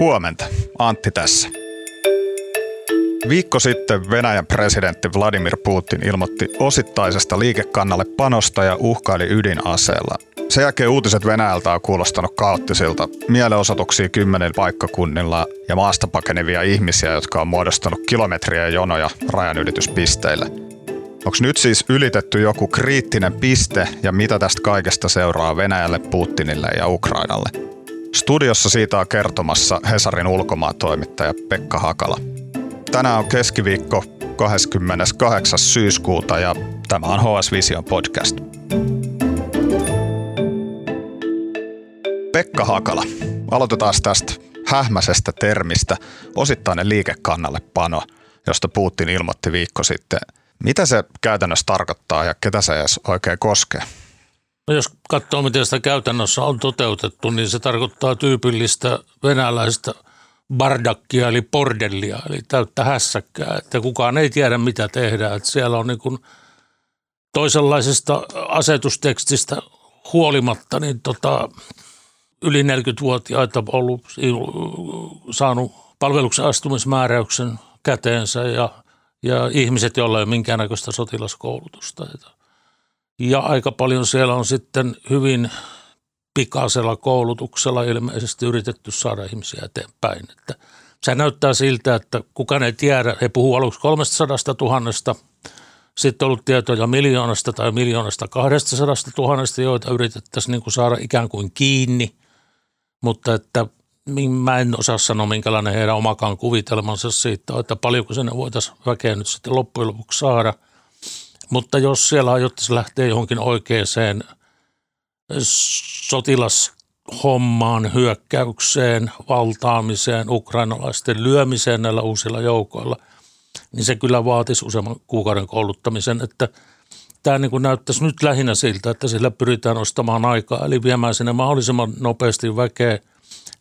Huomenta, Antti tässä. Viikko sitten Venäjän presidentti Vladimir Putin ilmoitti osittaisesta liikekannalle panosta ja uhkaili ydinaseella. Sen jälkeen uutiset Venäjältä on kuulostanut kaoottisilta. Mielenosoituksia kymmenen paikkakunnilla ja maasta pakenevia ihmisiä, jotka on muodostanut kilometriä jonoja rajanylityspisteille. Onko nyt siis ylitetty joku kriittinen piste ja mitä tästä kaikesta seuraa Venäjälle, Putinille ja Ukrainalle? Studiossa siitä on kertomassa Hesarin ulkomaatoimittaja Pekka Hakala. Tänään on keskiviikko 28. syyskuuta ja tämä on HS Vision podcast. Pekka Hakala, aloitetaan tästä hähmäisestä termistä osittainen liikekannallepano, josta Putin ilmoitti viikko sitten. Mitä se käytännössä tarkoittaa ja ketä se edes oikein koskee? No jos katsoo, miten sitä käytännössä on toteutettu, niin se tarkoittaa tyypillistä venäläistä bardakkia eli bordellia, eli täyttä hässäkkää, että kukaan ei tiedä mitä tehdään. Että siellä on niin kuin toisenlaisesta asetustekstistä huolimatta niin tota, yli 40-vuotiaita ollut saanut palveluksen astumismääräyksen käteensä ja, ja ihmiset, joilla ei ole minkäännäköistä sotilaskoulutusta. Ja aika paljon siellä on sitten hyvin pikaisella koulutuksella ilmeisesti yritetty saada ihmisiä eteenpäin. Että se näyttää siltä, että kukaan ei tiedä. He puhuu aluksi 300 000, sitten on ollut tietoja miljoonasta tai miljoonasta 200 000, joita yritettäisiin niin kuin saada ikään kuin kiinni. Mutta että mä en osaa sanoa, minkälainen heidän omakaan kuvitelmansa siitä, että paljonko sinne voitaisiin väkeä nyt sitten loppujen lopuksi saada – mutta jos siellä aiottaisiin lähteä johonkin oikeaan sotilashommaan, hyökkäykseen, valtaamiseen, ukrainalaisten lyömiseen näillä uusilla joukoilla, niin se kyllä vaatisi useamman kuukauden kouluttamisen, että tämä niin kuin näyttäisi nyt lähinnä siltä, että sillä pyritään ostamaan aikaa, eli viemään sinne mahdollisimman nopeasti väkeä,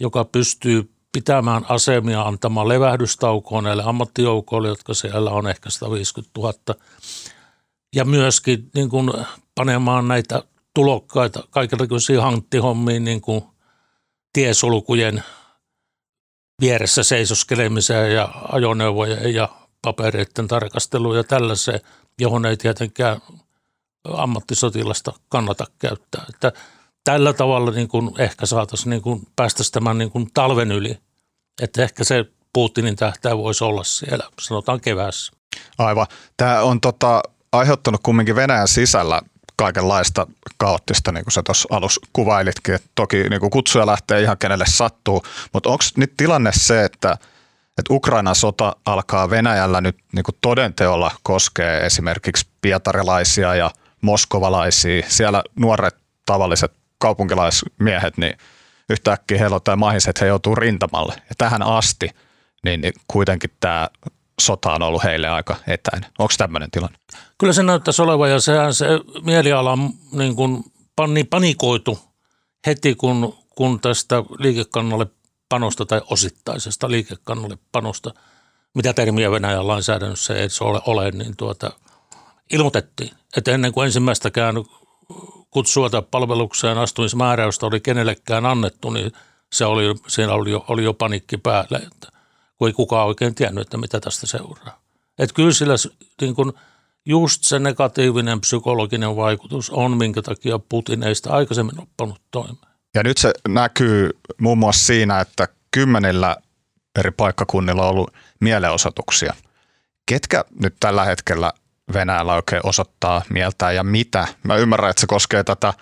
joka pystyy pitämään asemia, antamaan levähdystaukoa näille ammattijoukoille, jotka siellä on ehkä 150 000, ja myöskin niin kuin panemaan näitä tulokkaita kaikenlaisiin hanttihommiin niin kuin tiesulkujen vieressä seisoskelemiseen ja ajoneuvojen ja papereiden tarkasteluun ja tällaiseen, johon ei tietenkään ammattisotilasta kannata käyttää. Että tällä tavalla niin kuin ehkä saataisiin niin kuin päästä tämän niin kuin talven yli. Että ehkä se Putinin tähtää voisi olla siellä, sanotaan keväässä. Aivan. Tämä on tota, aiheuttanut kumminkin Venäjän sisällä kaikenlaista kaoottista, niin kuin sä tuossa alussa kuvailitkin. Että toki niin kuin kutsuja lähtee ihan kenelle sattuu, mutta onko nyt tilanne se, että, että Ukrainan sota alkaa Venäjällä nyt niin kuin todenteolla koskee esimerkiksi pietarilaisia ja moskovalaisia. Siellä nuoret tavalliset kaupunkilaismiehet, niin yhtäkkiä heillä on tämä mahis, että he joutuu rintamalle. Ja tähän asti niin, niin kuitenkin tämä sota on ollut heille aika etäinen. Onko tämmöinen tilanne? Kyllä se näyttäisi olevan ja sehän se mieliala on niin kuin pani, panikoitu heti, kun, kun tästä liikekannalle panosta tai osittaisesta liikekannalle panosta, mitä termiä Venäjän lainsäädännössä ei ole, ole niin tuota, ilmoitettiin, että ennen kuin ensimmäistäkään kutsua tai palvelukseen astumismääräystä oli kenellekään annettu, niin se oli, siinä oli jo, oli jo panikki päällä. Että kun ei kukaan oikein tiennyt, että mitä tästä seuraa. Että kyllä sillä niin kun just se negatiivinen psykologinen vaikutus on, minkä takia Putin ei sitä aikaisemmin oppinut toimeen. Ja nyt se näkyy muun muassa siinä, että kymmenillä eri paikkakunnilla on ollut mielenosoituksia. Ketkä nyt tällä hetkellä Venäjällä oikein osoittaa mieltään ja mitä? Mä ymmärrän, että se koskee tätä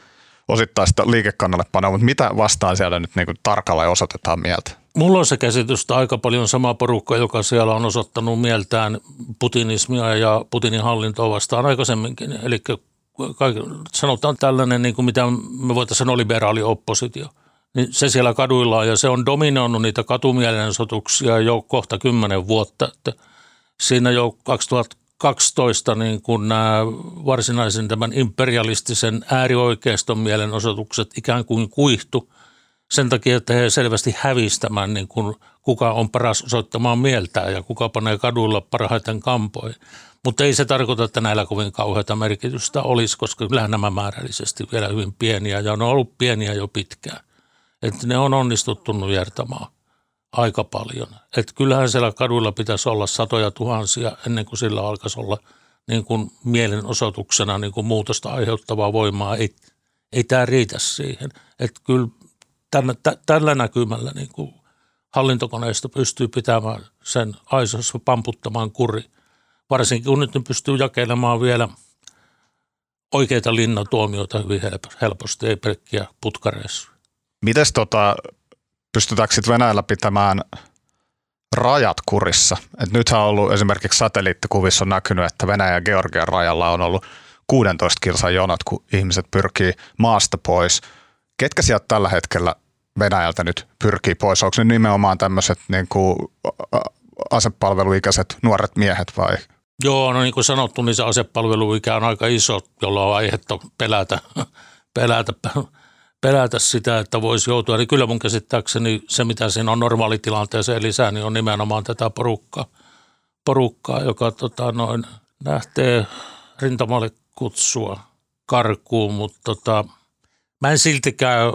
osittaista liikekannallepanoa, mutta mitä vastaan siellä nyt niin tarkalleen osoitetaan mieltä? Mulla on se käsitys, että aika paljon sama porukka, joka siellä on osoittanut mieltään putinismia ja Putinin hallintoa vastaan aikaisemminkin. Eli sanotaan tällainen, niin kuin mitä me voitaisiin sanoa liberaali oppositio. Niin se siellä kaduilla ja se on dominoinut niitä katumielenosoituksia jo kohta kymmenen vuotta. Että siinä jo 2012 niin kun nämä varsinaisen tämän imperialistisen äärioikeiston mielenosoitukset ikään kuin kuihtu – sen takia, että he selvästi hävistämään, niin kuin kuka on paras osoittamaan mieltään ja kuka panee kaduilla parhaiten kampoihin. Mutta ei se tarkoita, että näillä kovin kauheita merkitystä olisi, koska kyllähän nämä määrällisesti vielä hyvin pieniä ja on ollut pieniä jo pitkään. Että ne on onnistuttu nujertamaan aika paljon. Et kyllähän siellä kaduilla pitäisi olla satoja tuhansia ennen kuin sillä alkaisi olla niin kuin mielenosoituksena niin kuin muutosta aiheuttavaa voimaa. Ei, ei tämä riitä siihen. Et kyllä tämän, tä, tällä näkymällä niin kuin hallintokoneista pystyy pitämään sen aisossa pamputtamaan kuri. Varsinkin kun nyt ne pystyy jakelemaan vielä oikeita linnatuomioita hyvin helposti, ei pelkkiä putkareissa. Mites tota, pystytäänkö sitten Venäjällä pitämään rajat kurissa? Et nythän on ollut esimerkiksi satelliittikuvissa on näkynyt, että Venäjän ja Georgian rajalla on ollut 16 kilsan jonot, kun ihmiset pyrkii maasta pois. Ketkä sieltä tällä hetkellä Venäjältä nyt pyrkii pois? Onko ne nimenomaan tämmöiset niin asepalveluikäiset nuoret miehet vai? Joo, no niin kuin sanottu, niin se asepalveluikä on aika iso, jolla on aihetta pelätä, pelätä, pelätä sitä, että voisi joutua. Niin kyllä mun käsittääkseni se, mitä siinä on normaalitilanteeseen lisää, niin on nimenomaan tätä porukkaa, porukkaa joka tota, noin, lähtee rintamalle kutsua karkuun, mutta tota, mä en siltikään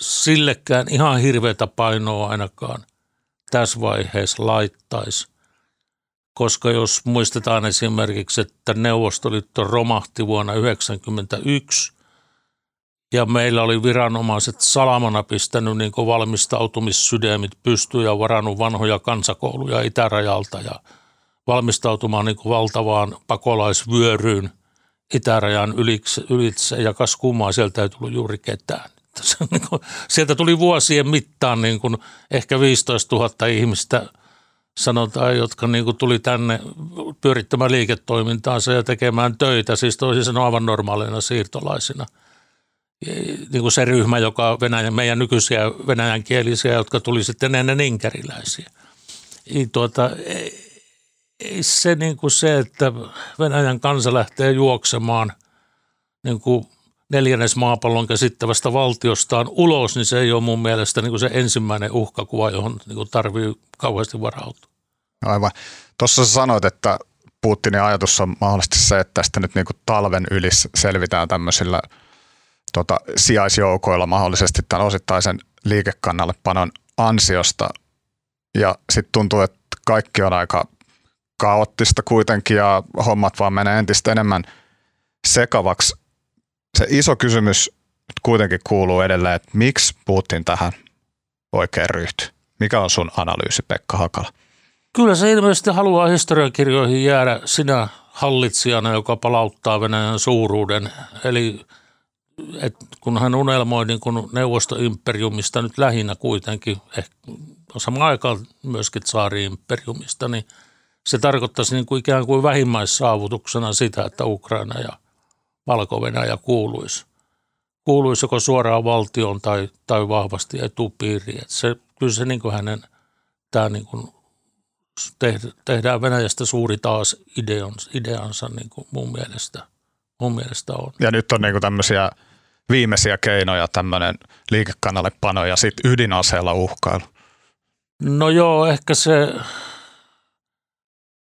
sillekään ihan hirveätä painoa ainakaan tässä vaiheessa laittaisi. Koska jos muistetaan esimerkiksi, että Neuvostoliitto romahti vuonna 1991 ja meillä oli viranomaiset salamana pistänyt niin valmistautumissydämit pystyyn ja varannut vanhoja kansakouluja itärajalta ja valmistautumaan niin valtavaan pakolaisvyöryyn itärajan ylitse ja kas kummaa sieltä ei tullut juuri ketään. Niin sieltä tuli vuosien mittaan niin kuin ehkä 15 000 ihmistä sanotaan, jotka niin kuin tuli tänne pyörittämään liiketoimintaansa ja tekemään töitä, siis toisin sanoen aivan normaalina siirtolaisina. Niin kuin se ryhmä, joka Venäjän, meidän nykyisiä venäjänkielisiä, jotka tuli sitten ennen inkeriläisiä. Niin tuota, ei, ei se niin kuin se, että Venäjän kansa lähtee juoksemaan niin kuin neljännes maapallon käsittävästä valtiostaan ulos, niin se ei ole mun mielestä niin kuin se ensimmäinen uhkakuva, johon niin kuin tarvii kauheasti varautua. Aivan. Tuossa sanoit, että Putinin ajatus on mahdollisesti se, että tästä nyt niin kuin talven yli selvitään tämmöisillä tota, sijaisjoukoilla mahdollisesti tämän osittaisen liikekannallepanon ansiosta. Ja sitten tuntuu, että kaikki on aika kaoottista kuitenkin ja hommat vaan menee entistä enemmän sekavaksi se iso kysymys kuitenkin kuuluu edelleen, että miksi Putin tähän oikein ryhtyy? Mikä on sun analyysi, Pekka Hakala? Kyllä se ilmeisesti haluaa historiakirjoihin jäädä sinä hallitsijana, joka palauttaa Venäjän suuruuden. Eli et kun hän unelmoi niin kun neuvostoimperiumista nyt lähinnä kuitenkin, ehkä samaan aikaan myöskin tsaari-imperiumista, niin se tarkoittaisi niin kuin ikään kuin vähimmäissaavutuksena sitä, että Ukraina ja Valko-Venäjä kuuluisi, kuuluisi joko suoraan valtioon tai, tai vahvasti etupiiriin. Et se, kyllä se niin kuin hänen, tämä niin kuin tehdään Venäjästä suuri taas ideansa, ideansa niin kuin mun, mielestä, mun mielestä on. Ja nyt on niin kuin tämmöisiä viimeisiä keinoja, tämmöinen liikekannallepano ja sitten ydinaseella uhkailu. No joo, ehkä se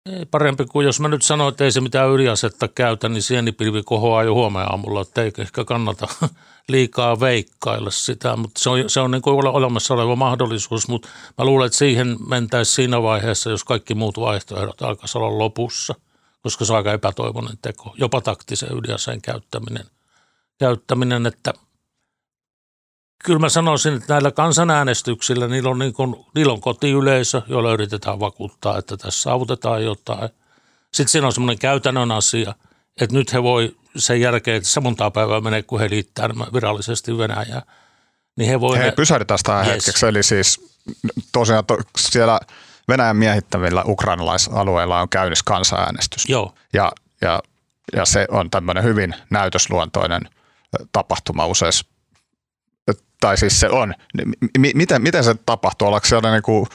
ei parempi kuin jos mä nyt sanon, että ei se mitään yliasetta käytä, niin sienipilvi kohoaa jo huomenna aamulla, että ei ehkä kannata liikaa veikkailla sitä, mutta se on, se on niin kuin olemassa oleva mahdollisuus, mutta mä luulen, että siihen mentäisiin siinä vaiheessa, jos kaikki muut vaihtoehdot alkaisi olla lopussa, koska se on aika epätoivoinen teko, jopa taktisen ydinaseen käyttäminen, käyttäminen että – kyllä mä sanoisin, että näillä kansanäänestyksillä niillä on, niin kuin, niillä on kotiyleisö, jolla yritetään vakuuttaa, että tässä saavutetaan jotain. Sitten siinä on semmoinen käytännön asia, että nyt he voi sen jälkeen, että se montaa päivää menee, kun he liittää virallisesti Venäjää. Niin he voi Hei, ne... pysähdytään tähän yes. hetkeksi. Eli siis tosiaan to, siellä Venäjän miehittävillä ukrainalaisalueilla on käynnissä kansanäänestys. Joo. Ja, ja, ja se on tämmöinen hyvin näytösluontoinen tapahtuma useissa tai siis se on. M- miten, miten se tapahtuu? Ollaanko siellä niin kuin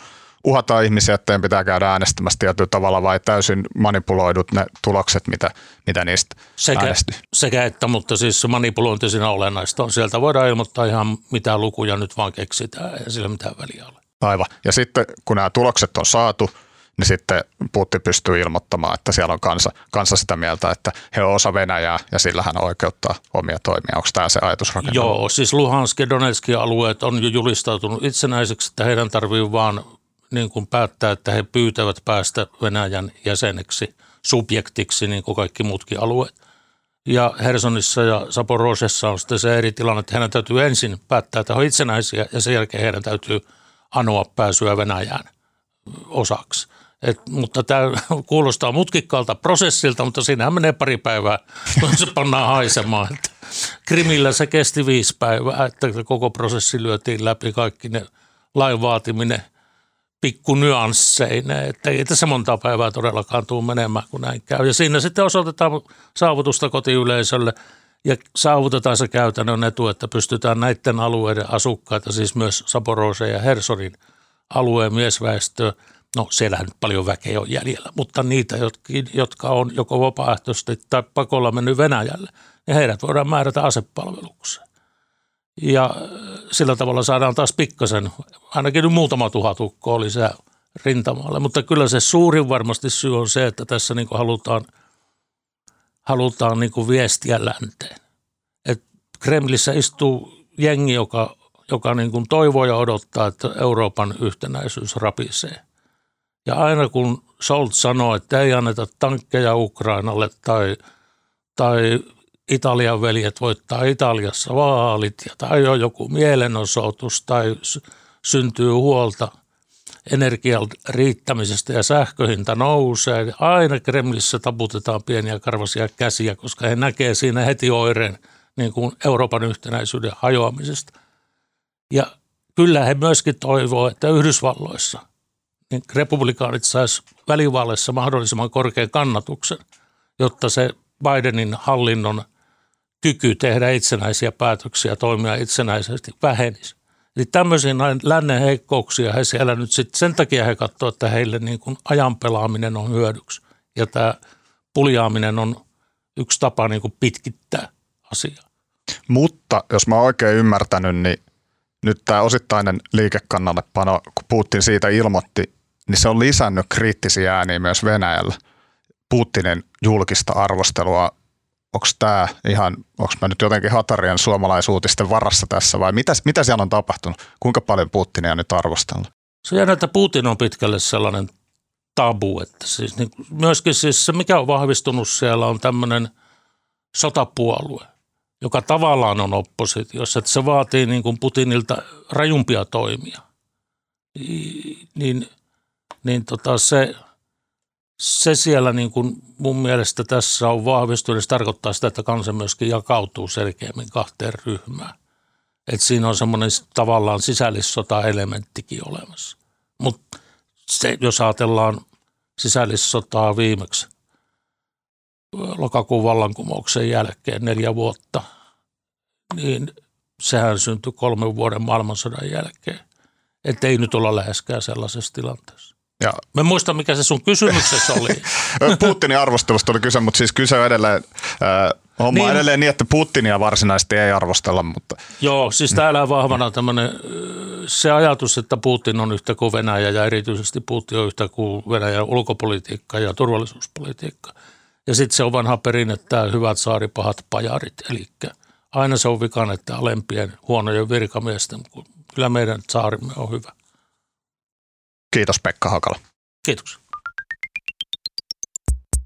uhataan ihmisiä, että pitää käydä äänestämässä tietyllä tavalla vai täysin manipuloidut ne tulokset, mitä, mitä niistä sekä, äänestyy? Sekä että, mutta siis manipulointi siinä olennaista on. Sieltä voidaan ilmoittaa ihan mitä lukuja nyt vaan keksitään, ei sillä mitään väliä ole. Aivan. Ja sitten kun nämä tulokset on saatu, niin sitten Putin pystyy ilmoittamaan, että siellä on kansa, kansa sitä mieltä, että he on osa Venäjää ja sillä hän oikeuttaa omia toimia. Onko tämä se ajatusrakenne? Joo, siis Luhansk ja Donetskin alueet on jo julistautunut itsenäiseksi, että heidän tarvii vaan niin kuin päättää, että he pyytävät päästä Venäjän jäseneksi, subjektiksi, niin kuin kaikki muutkin alueet. Ja Hersonissa ja Saporosessa on sitten se eri tilanne, että heidän täytyy ensin päättää, että he on itsenäisiä ja sen jälkeen heidän täytyy anoa pääsyä Venäjään osaksi. Et, mutta tämä kuulostaa mutkikkaalta prosessilta, mutta siinähän menee pari päivää, kun se pannaan haisemaan. Että Krimillä se kesti viisi päivää, että koko prosessi lyötiin läpi kaikki ne lain vaatiminen pikku nyansseineen, että ei tässä monta päivää todellakaan tule menemään, kun näin käy. Ja siinä sitten osoitetaan saavutusta kotiyleisölle ja saavutetaan se käytännön etu, että pystytään näiden alueiden asukkaita, siis myös Saporose ja Hersonin alueen miesväestöä, no siellähän nyt paljon väkeä on jäljellä, mutta niitä, jotka on joko vapaaehtoisesti tai pakolla mennyt Venäjälle, niin heidät voidaan määrätä asepalvelukseen. Ja sillä tavalla saadaan taas pikkasen, ainakin nyt muutama tuhat ukkoa lisää rintamalle, mutta kyllä se suurin varmasti syy on se, että tässä niin halutaan, halutaan niin viestiä länteen. Et Kremlissä istuu jengi, joka, joka niin toivoo ja odottaa, että Euroopan yhtenäisyys rapisee. Ja aina kun Scholz sanoo, että ei anneta tankkeja Ukrainalle tai, tai Italian veljet voittaa Italiassa vaalit ja tai on joku mielenosoitus tai syntyy huolta energian riittämisestä ja sähköhinta nousee. Aina Kremlissä taputetaan pieniä karvasia käsiä, koska he näkee siinä heti oireen niin kuin Euroopan yhtenäisyyden hajoamisesta. Ja kyllä he myöskin toivoo, että Yhdysvalloissa niin republikaanit saisi välivaaleissa mahdollisimman korkean kannatuksen, jotta se Bidenin hallinnon – kyky tehdä itsenäisiä päätöksiä, toimia itsenäisesti vähenisi. Eli tämmöisiä lännen heikkouksia he siellä nyt sitten, sen takia he katsovat, että heille niin kuin ajan pelaaminen on hyödyksi. Ja tämä puljaaminen on yksi tapa niin kuin pitkittää asiaa. Mutta jos mä oikein ymmärtänyt, niin nyt tämä osittainen liikekannallepano, kun Putin siitä ilmoitti, niin se on lisännyt kriittisiä ääniä myös Venäjällä. Putinin julkista arvostelua onko tämä ihan, onko mä nyt jotenkin Hatarien suomalaisuutisten varassa tässä vai mitä, mitä siellä on tapahtunut? Kuinka paljon Putinia nyt arvostellaan? Se jää, että Putin on pitkälle sellainen tabu, että siis niin, myöskin siis se, mikä on vahvistunut siellä on tämmöinen sotapuolue, joka tavallaan on oppositiossa, että se vaatii niin kuin Putinilta rajumpia toimia. Niin, niin tota se, se siellä niin kuin mun mielestä tässä on vahvistunut, se tarkoittaa sitä, että kansa myöskin jakautuu selkeämmin kahteen ryhmään. Että siinä on semmoinen tavallaan sisällissota-elementtikin olemassa. Mutta jos ajatellaan sisällissotaa viimeksi lokakuun vallankumouksen jälkeen neljä vuotta, niin sehän syntyi kolmen vuoden maailmansodan jälkeen. Että ei nyt olla läheskään sellaisessa tilanteessa. Ja. Mä muistan, mikä se sun kysymyksessä oli. Putinin arvostelusta oli kyse, mutta siis kyse on edelleen, äh, homma niin. edelleen niin, että Putinia varsinaisesti ei arvostella. Mutta. Joo, siis täällä on vahvana tämmöinen se ajatus, että Putin on yhtä kuin Venäjä ja erityisesti Putin on yhtä kuin Venäjän ulkopolitiikka ja turvallisuuspolitiikka. Ja sitten se on vanha perinne, että hyvät saaripahat pajarit, eli aina se on vikan, että alempien huonojen virkamiesten, kun kyllä meidän saarimme on hyvä. Kiitos Pekka Hakala. Kiitos.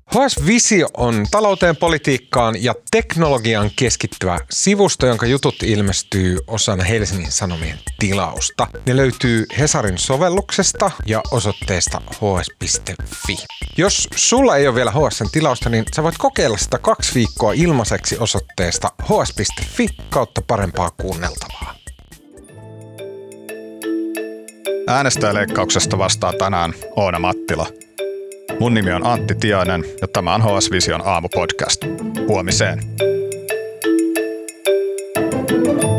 HS Visio on talouteen, politiikkaan ja teknologiaan keskittyvä sivusto, jonka jutut ilmestyy osana Helsingin Sanomien tilausta. Ne löytyy Hesarin sovelluksesta ja osoitteesta hs.fi. Jos sulla ei ole vielä HSn tilausta, niin sä voit kokeilla sitä kaksi viikkoa ilmaiseksi osoitteesta hs.fi kautta parempaa kuunneltavaa. Äänestäjäleikkauksesta vastaa tänään Oona Mattila. Mun nimi on Antti Tiainen ja tämä on HS Vision aamupodcast. Huomiseen. thank you